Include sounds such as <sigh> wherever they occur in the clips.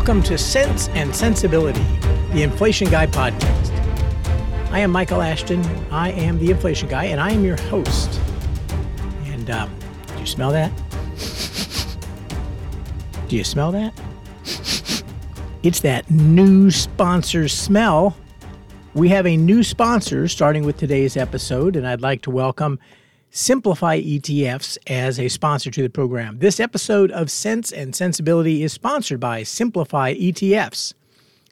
Welcome to Sense and Sensibility, the Inflation Guy podcast. I am Michael Ashton. I am the Inflation Guy, and I am your host. And um, do you smell that? Do you smell that? It's that new sponsor smell. We have a new sponsor starting with today's episode, and I'd like to welcome Simplify ETFs as a sponsor to the program. This episode of Sense and Sensibility is sponsored by Simplify ETFs.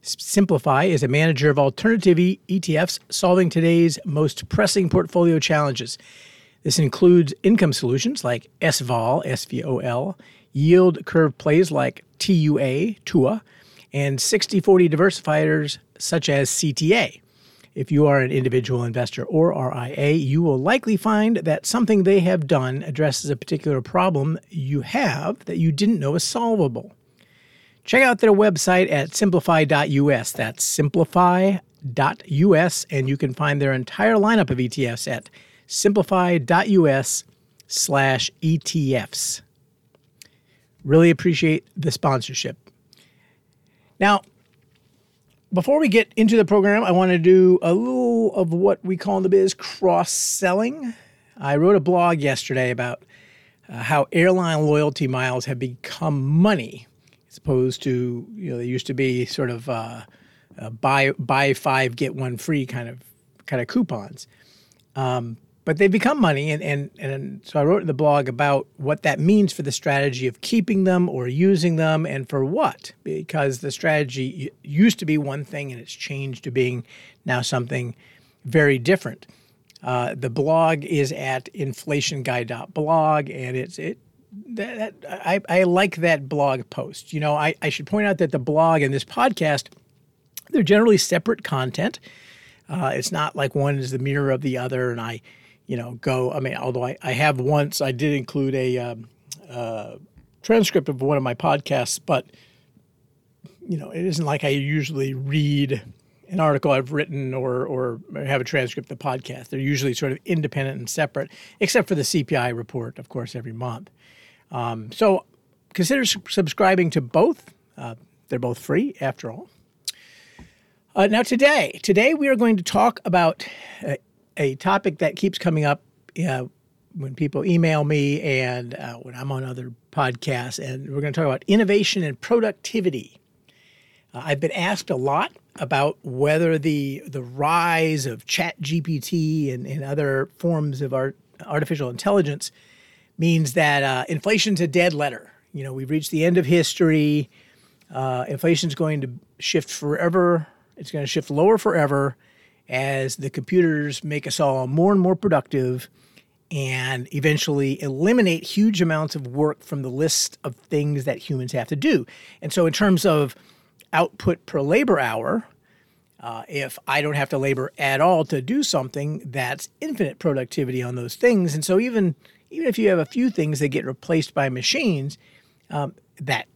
Simplify is a manager of alternative ETFs solving today's most pressing portfolio challenges. This includes income solutions like SVOL, SVOL, yield curve plays like TUA, TUA, and 60 40 diversifiers such as CTA. If you are an individual investor or RIA, you will likely find that something they have done addresses a particular problem you have that you didn't know was solvable. Check out their website at simplify.us. That's simplify.us, and you can find their entire lineup of ETFs at simplify.us slash ETFs. Really appreciate the sponsorship. Now, before we get into the program, I want to do a little of what we call in the biz cross selling. I wrote a blog yesterday about uh, how airline loyalty miles have become money, as opposed to you know they used to be sort of uh, uh, buy buy five get one free kind of kind of coupons. Um, but they've become money. And, and, and so I wrote in the blog about what that means for the strategy of keeping them or using them and for what, because the strategy used to be one thing and it's changed to being now something very different. Uh, the blog is at inflationguy.blog and it's it that, that I, I like that blog post. You know, I, I should point out that the blog and this podcast, they're generally separate content. Uh, it's not like one is the mirror of the other, and I you know, go. I mean, although I, I have once, I did include a um, uh, transcript of one of my podcasts, but you know, it isn't like I usually read an article I've written or or have a transcript of the podcast. They're usually sort of independent and separate, except for the CPI report, of course, every month. Um, so consider subscribing to both. Uh, they're both free, after all. Uh, now, today, today we are going to talk about uh, a topic that keeps coming up uh, when people email me and uh, when I'm on other podcasts, and we're going to talk about innovation and productivity. Uh, I've been asked a lot about whether the the rise of Chat GPT and, and other forms of art, artificial intelligence means that uh, inflation's a dead letter. You know, we've reached the end of history. Uh, inflation's going to shift forever. It's going to shift lower forever as the computers make us all more and more productive and eventually eliminate huge amounts of work from the list of things that humans have to do. And so, in terms of output per labor hour, uh, if I don't have to labor at all to do something, that's infinite productivity on those things. And so, even even if you have a few things that get replaced by machines, um, that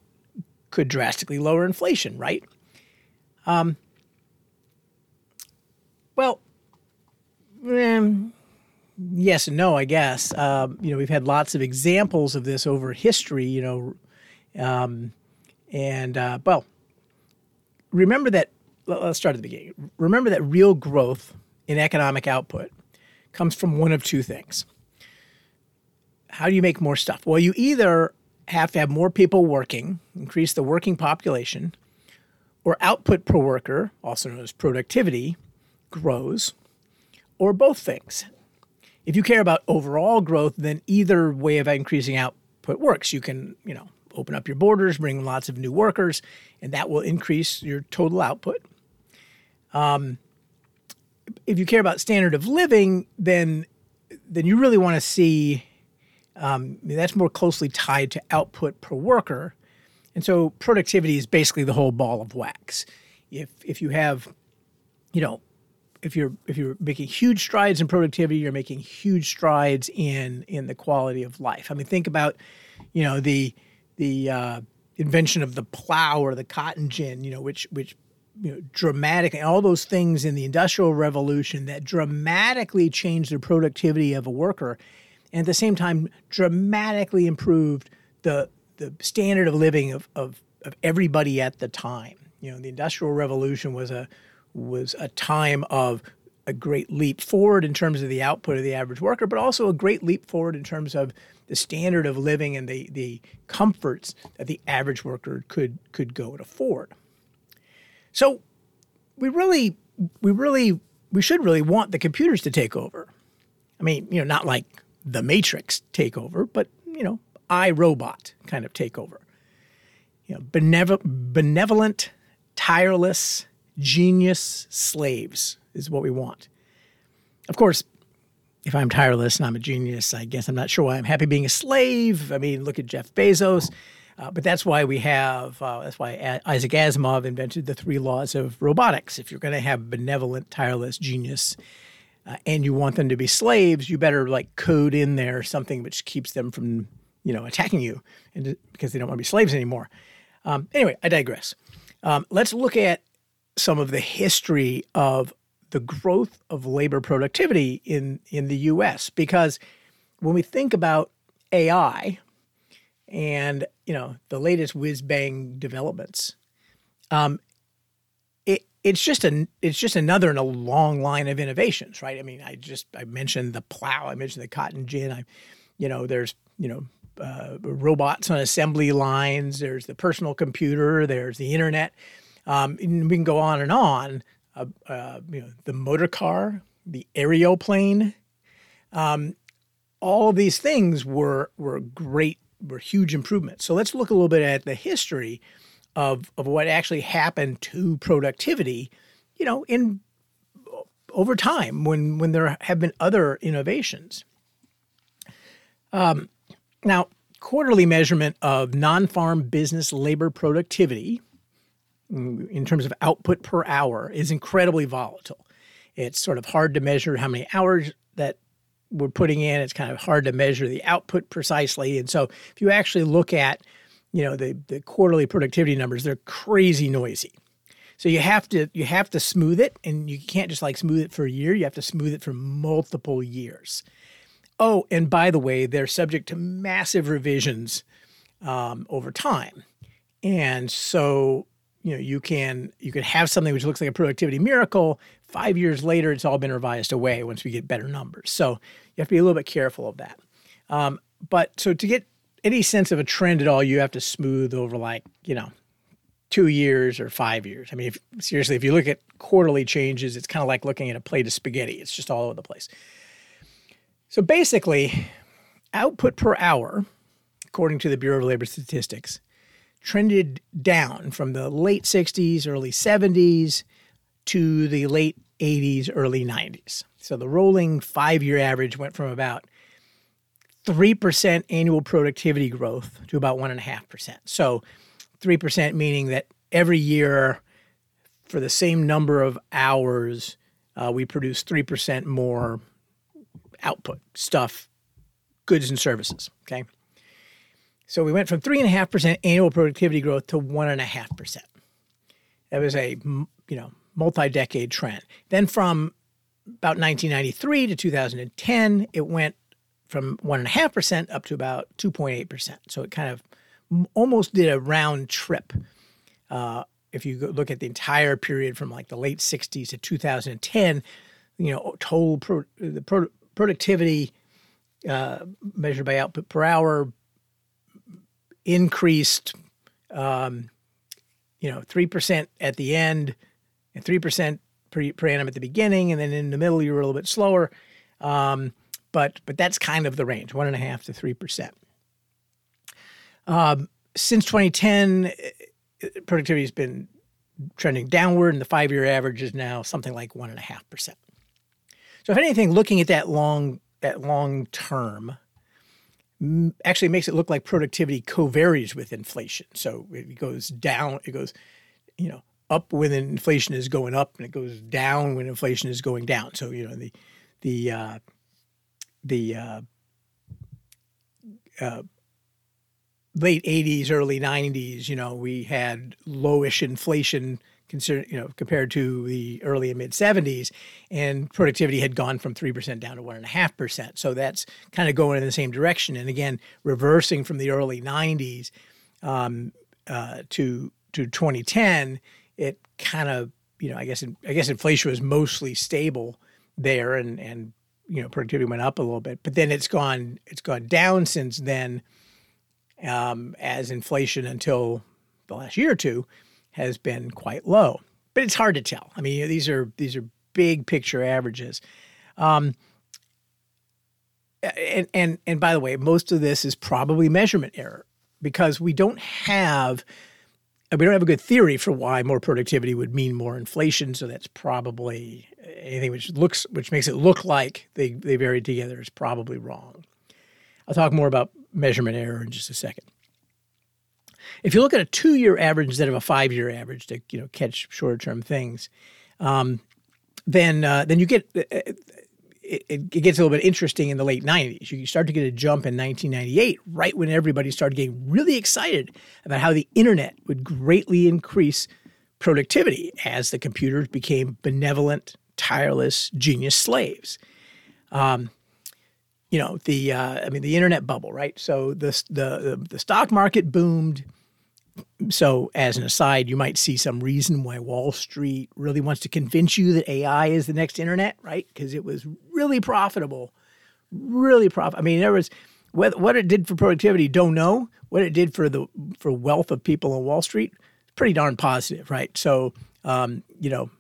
could drastically lower inflation, right? Um, well, um, yes and no, I guess. Um, you know, we've had lots of examples of this over history. You know, um, and uh, well, remember that. Let's start at the beginning. Remember that real growth in economic output comes from one of two things. How do you make more stuff? Well, you either have to have more people working, increase the working population, or output per worker, also known as productivity, grows, or both things. If you care about overall growth, then either way of increasing output works. You can, you know, open up your borders, bring lots of new workers, and that will increase your total output. Um, if you care about standard of living, then then you really want to see um, that's more closely tied to output per worker, and so productivity is basically the whole ball of wax. If if you have, you know, if you're if you're making huge strides in productivity, you're making huge strides in in the quality of life. I mean, think about, you know, the the uh, invention of the plow or the cotton gin, you know, which which you know dramatically all those things in the industrial revolution that dramatically changed the productivity of a worker, and at the same time dramatically improved the the standard of living of of of everybody at the time. You know, the Industrial Revolution was a was a time of a great leap forward in terms of the output of the average worker, but also a great leap forward in terms of the standard of living and the, the comforts that the average worker could could go and afford. So we really we really we should really want the computers to take over. I mean, you know, not like the Matrix takeover, but you know, iRobot kind of takeover. You know, benevolent tireless, genius slaves is what we want. Of course, if I'm tireless and I'm a genius, I guess I'm not sure why I'm happy being a slave. I mean, look at Jeff Bezos. Uh, but that's why we have, uh, that's why Isaac Asimov invented the three laws of robotics. If you're going to have benevolent, tireless genius uh, and you want them to be slaves, you better like code in there something which keeps them from, you know, attacking you and, because they don't want to be slaves anymore. Um, anyway, I digress. Um, let's look at some of the history of the growth of labor productivity in, in the US because when we think about AI and you know the latest whiz bang developments, um, it, it's just an it's just another in a long line of innovations, right? I mean, I just I mentioned the plow, I mentioned the cotton gin, I, you know, there's you know uh, robots on assembly lines. There's the personal computer. There's the internet. Um, and we can go on and on. Uh, uh, you know, the motor car, the aeroplane. Um, all of these things were were great, were huge improvements. So let's look a little bit at the history of of what actually happened to productivity. You know, in over time when when there have been other innovations. Um, now, quarterly measurement of non farm business labor productivity in terms of output per hour is incredibly volatile. It's sort of hard to measure how many hours that we're putting in. It's kind of hard to measure the output precisely. And so if you actually look at, you know, the, the quarterly productivity numbers, they're crazy noisy. So you have to you have to smooth it and you can't just like smooth it for a year. You have to smooth it for multiple years. Oh, and by the way, they're subject to massive revisions um, over time. And so, you know, you can you can have something which looks like a productivity miracle. Five years later, it's all been revised away once we get better numbers. So you have to be a little bit careful of that. Um, but so to get any sense of a trend at all, you have to smooth over like you know two years or five years. I mean, if, seriously, if you look at quarterly changes, it's kind of like looking at a plate of spaghetti. It's just all over the place. So basically, output per hour, according to the Bureau of Labor Statistics, trended down from the late 60s, early 70s to the late 80s, early 90s. So the rolling five year average went from about 3% annual productivity growth to about 1.5%. So 3% meaning that every year, for the same number of hours, uh, we produce 3% more output, stuff, goods and services. Okay. So we went from 3.5% annual productivity growth to 1.5%. That was a, you know, multi-decade trend. Then from about 1993 to 2010, it went from 1.5% up to about 2.8%. So it kind of almost did a round trip. Uh, if you look at the entire period from like the late 60s to 2010, you know, total pro, the pro, productivity uh, measured by output per hour increased, um, you know, three percent at the end and three percent per, per annum at the beginning, and then in the middle you were a little bit slower. Um, but but that's kind of the range, one and a half to three percent. Um, since 2010, productivity has been trending downward, and the five-year average is now something like one and a half percent. So if anything, looking at that long that long term actually makes it look like productivity co-varies with inflation. So it goes down, it goes, you know, up when inflation is going up, and it goes down when inflation is going down. So you know the the uh, the uh, uh, late '80s, early '90s, you know, we had lowish inflation you know, compared to the early and mid 70s, and productivity had gone from 3% down to 1.5%. So that's kind of going in the same direction. And again, reversing from the early 90s, um, uh, to to 2010, it kind of you know I guess I guess inflation was mostly stable there, and and you know productivity went up a little bit, but then it's gone it's gone down since then um, as inflation until the last year or two has been quite low. But it's hard to tell. I mean, these are these are big picture averages. Um, and and and by the way, most of this is probably measurement error because we don't have we don't have a good theory for why more productivity would mean more inflation. So that's probably anything which looks which makes it look like they they vary together is probably wrong. I'll talk more about measurement error in just a second. If you look at a two-year average instead of a five-year average to you know catch shorter-term things, um, then uh, then you get uh, it, it, gets a little bit interesting in the late 90s. You start to get a jump in 1998, right when everybody started getting really excited about how the internet would greatly increase productivity as the computers became benevolent, tireless, genius slaves. Um, you know the uh, I mean the internet bubble, right? So the the the stock market boomed so, as an aside, you might see some reason why Wall Street really wants to convince you that AI is the next internet, right? Because it was really profitable, really profit. I mean, there was what, what it did for productivity, don't know. What it did for the for wealth of people on Wall Street, pretty darn positive, right? So, um, you know,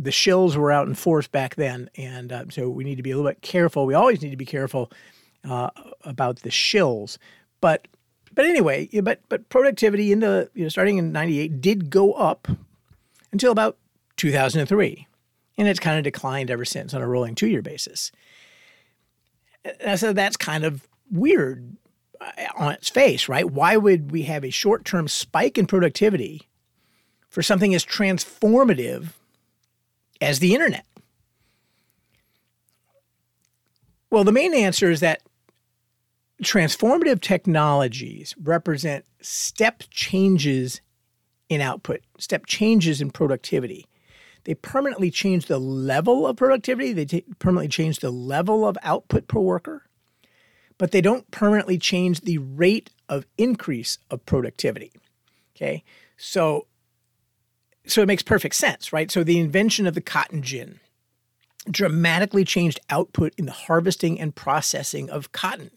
the shills were out in force back then, and uh, so we need to be a little bit careful. We always need to be careful uh, about the shills, but but anyway, but but productivity in the you know starting in '98 did go up until about 2003, and it's kind of declined ever since on a rolling two-year basis. And so that's kind of weird uh, on its face, right? Why would we have a short-term spike in productivity for something as transformative as the internet? Well, the main answer is that transformative technologies represent step changes in output, step changes in productivity. They permanently change the level of productivity, they t- permanently change the level of output per worker, but they don't permanently change the rate of increase of productivity. Okay? So so it makes perfect sense, right? So the invention of the cotton gin dramatically changed output in the harvesting and processing of cotton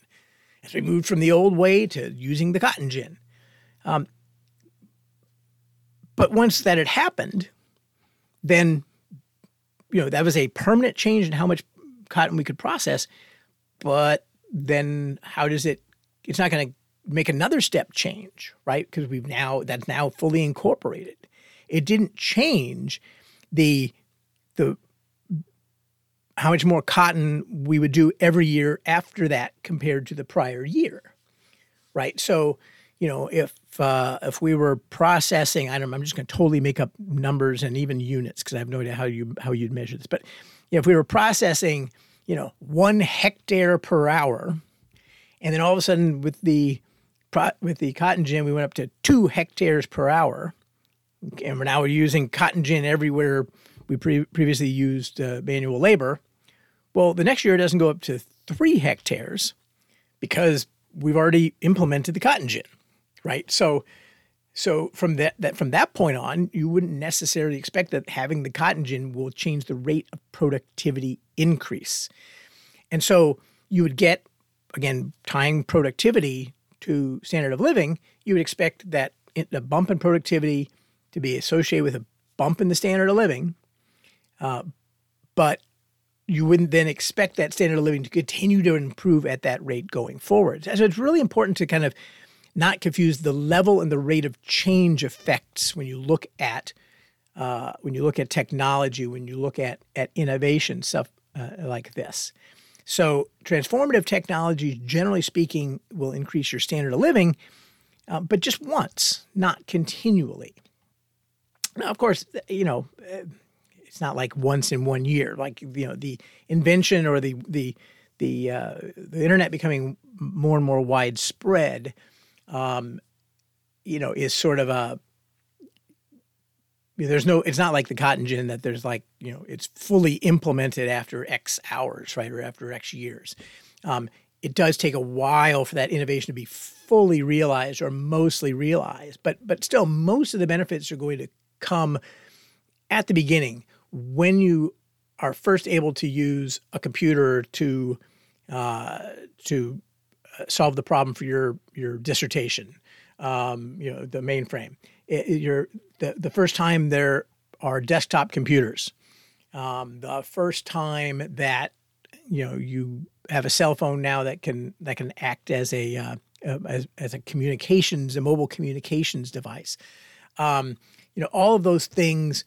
as we moved from the old way to using the cotton gin. Um, but once that had happened, then you know that was a permanent change in how much cotton we could process. But then how does it? It's not going to make another step change, right? Because we've now that's now fully incorporated. It didn't change the the how much more cotton we would do every year after that compared to the prior year, right? So, you know, if uh, if we were processing, I don't, I'm just going to totally make up numbers and even units because I have no idea how you how you'd measure this. But you know, if we were processing, you know, one hectare per hour, and then all of a sudden with the with the cotton gin, we went up to two hectares per hour, and we're now using cotton gin everywhere we pre- previously used uh, manual labor. Well, the next year it doesn't go up to three hectares because we've already implemented the cotton gin, right? So, so from that, that from that point on, you wouldn't necessarily expect that having the cotton gin will change the rate of productivity increase, and so you would get again tying productivity to standard of living. You would expect that the bump in productivity to be associated with a bump in the standard of living, uh, but you wouldn't then expect that standard of living to continue to improve at that rate going forward. So it's really important to kind of not confuse the level and the rate of change effects when you look at uh, when you look at technology, when you look at at innovation stuff uh, like this. So transformative technologies, generally speaking, will increase your standard of living, uh, but just once, not continually. Now, of course, you know it's not like once in one year. Like you know, the invention or the the the uh, the internet becoming more and more widespread, um, you know, is sort of a there's no it's not like the cotton gin that there's like you know it's fully implemented after x hours right or after x years um, it does take a while for that innovation to be fully realized or mostly realized. But but still, most of the benefits are going to come at the beginning when you are first able to use a computer to uh, to uh, solve the problem for your your dissertation, um, you know, the mainframe. It, it, the the first time there are desktop computers, um, the first time that you know you have a cell phone now that can that can act as a uh, as, as a communications a mobile communications device. Um, you know, all of those things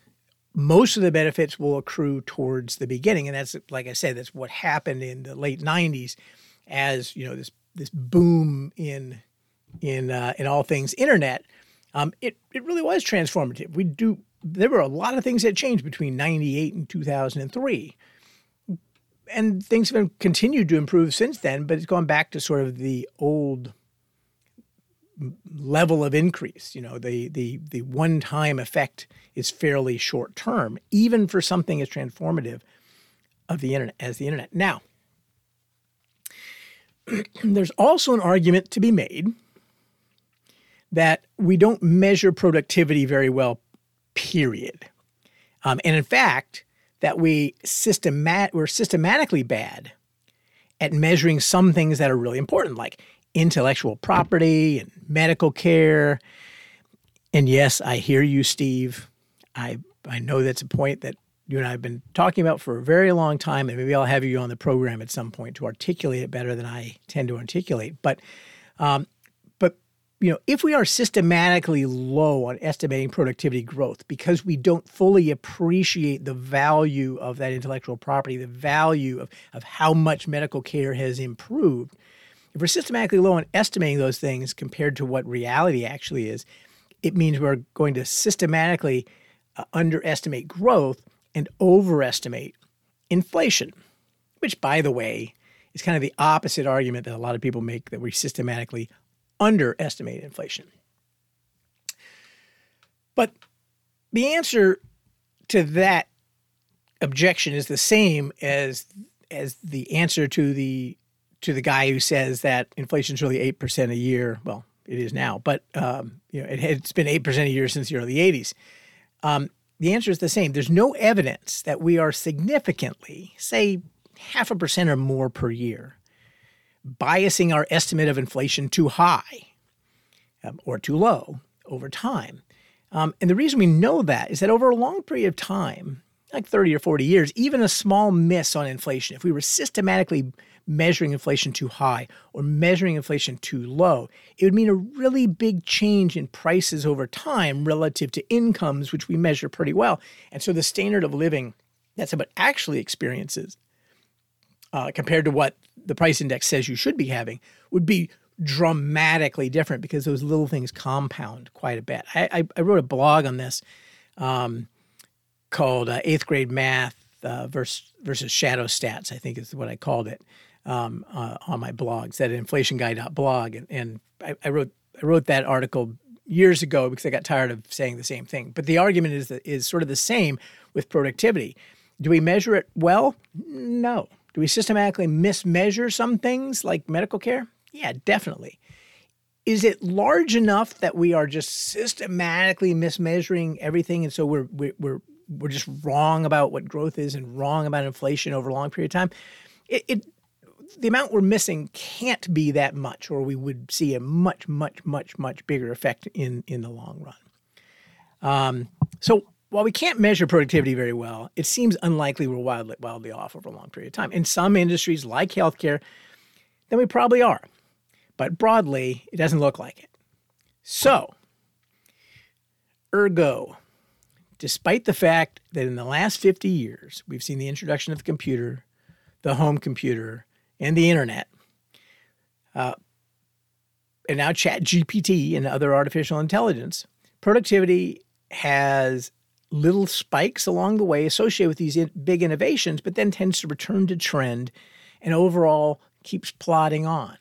most of the benefits will accrue towards the beginning. And that's like i said that's what happened in the late 90s as you know this this boom in in uh, in all things internet. Um, it it really was transformative. We do there were a lot of things that changed between 98 and 2003 and things have continued to improve since then but it's gone back to sort of the old level of increase. You know, the the the one time effect is fairly short term, even for something as transformative of the internet as the internet. Now, <clears throat> there's also an argument to be made that we don't measure productivity very well. Period. Um, and in fact, that we systemat- we're systematically bad at measuring some things that are really important, like intellectual property and medical care. And yes, I hear you, Steve. I I know that's a point that you and I have been talking about for a very long time, and maybe I'll have you on the program at some point to articulate it better than I tend to articulate. But, um, but you know, if we are systematically low on estimating productivity growth because we don't fully appreciate the value of that intellectual property, the value of of how much medical care has improved, if we're systematically low in estimating those things compared to what reality actually is, it means we're going to systematically uh, underestimate growth and overestimate inflation, which, by the way, is kind of the opposite argument that a lot of people make that we systematically underestimate inflation. But the answer to that objection is the same as as the answer to the to the guy who says that inflation is really 8% a year. Well, it is now, but um, you know, it, has been 8% a year since the early 80s. Um, the answer is the same. There's no evidence that we are significantly, say, half a percent or more per year, biasing our estimate of inflation too high um, or too low over time. Um, and the reason we know that is that over a long period of time, like 30 or 40 years, even a small miss on inflation, if we were systematically measuring inflation too high or measuring inflation too low. It would mean a really big change in prices over time relative to incomes, which we measure pretty well. And so the standard of living that's what actually experiences uh, compared to what the price index says you should be having would be dramatically different because those little things compound quite a bit. I, I, I wrote a blog on this um, called uh, Eighth Grade Math uh, versus, versus Shadow Stats, I think is what I called it um, uh, on my blogs at inflationguy.blog, and, and I, I, wrote I wrote that article years ago because I got tired of saying the same thing. But the argument is that is sort of the same with productivity. Do we measure it well? No. Do we systematically mismeasure some things like medical care? Yeah, definitely. Is it large enough that we are just systematically mismeasuring everything, and so we're we're we're just wrong about what growth is and wrong about inflation over a long period of time? It, it the amount we're missing can't be that much, or we would see a much, much, much, much bigger effect in in the long run. Um, so while we can't measure productivity very well, it seems unlikely we're wildly, wildly off over a long period of time. In some industries, like healthcare, then we probably are. But broadly, it doesn't look like it. So, ergo, despite the fact that in the last 50 years, we've seen the introduction of the computer, the home computer, and the internet, uh, and now Chat GPT and other artificial intelligence, productivity has little spikes along the way associated with these big innovations, but then tends to return to trend and overall keeps plodding on.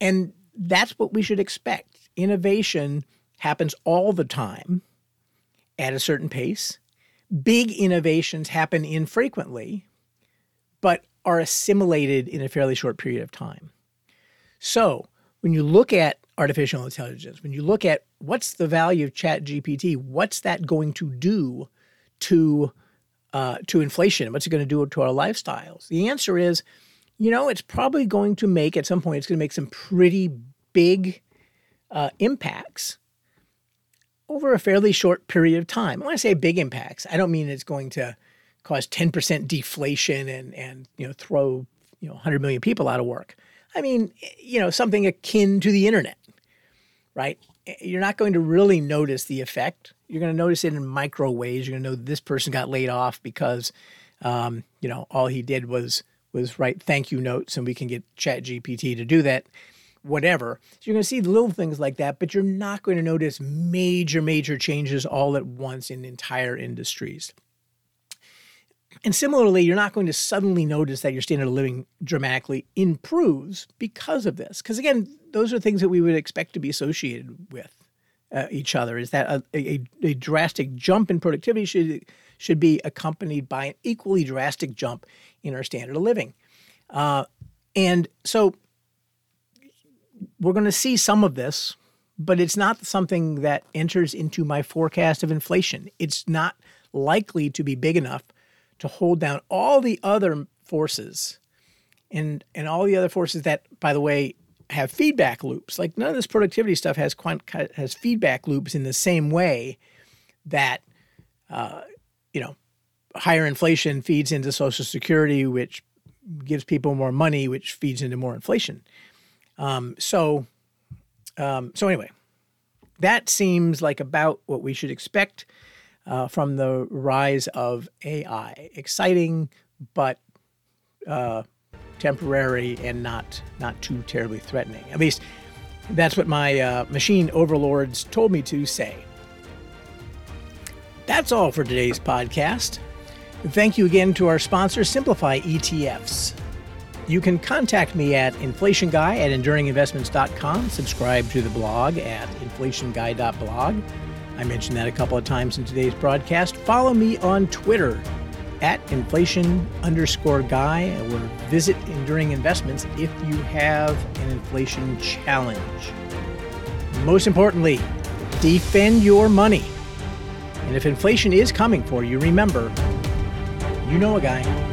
And that's what we should expect. Innovation happens all the time at a certain pace. Big innovations happen infrequently, but are assimilated in a fairly short period of time. So when you look at artificial intelligence, when you look at what's the value of Chat GPT, what's that going to do to uh, to inflation? What's it going to do to our lifestyles? The answer is, you know, it's probably going to make at some point it's going to make some pretty big uh, impacts over a fairly short period of time. When I say big impacts, I don't mean it's going to cause 10% deflation and and you know throw you know 100 million people out of work. I mean, you know, something akin to the internet, right? You're not going to really notice the effect. You're going to notice it in micro ways. You're going to know this person got laid off because, um, you know, all he did was was write thank you notes, and we can get Chat GPT to do that. Whatever. So you're going to see little things like that, but you're not going to notice major, major changes all at once in entire industries. And similarly, you're not going to suddenly notice that your standard of living dramatically improves because of this. Because again, those are things that we would expect to be associated with uh, each other. Is that a, a, a, drastic jump in productivity should should be accompanied by an equally drastic jump in our standard of living. Uh, and so we're going to see some of this, but it's not something that enters into my forecast of inflation. It's not likely to be big enough to hold down all the other forces and and all the other forces that by the way have feedback loops. Like none of this productivity stuff has quant- has feedback loops in the same way that uh, you know higher inflation feeds into social security which gives people more money which feeds into more inflation. Um, so um, so anyway that seems like about what we should expect uh, from the rise of AI. Exciting, but uh, temporary and not not too terribly threatening. At least that's what my uh, machine overlords told me to say. That's all for today's podcast. Thank you again to our sponsor, Simplify ETFs. You can contact me at inflationguy at enduringinvestments.com. Subscribe to the blog at inflationguy.blog. I mentioned that a couple of times in today's broadcast. Follow me on Twitter at inflation underscore guy or visit Enduring Investments if you have an inflation challenge. Most importantly, defend your money. And if inflation is coming for you, remember, you know a guy.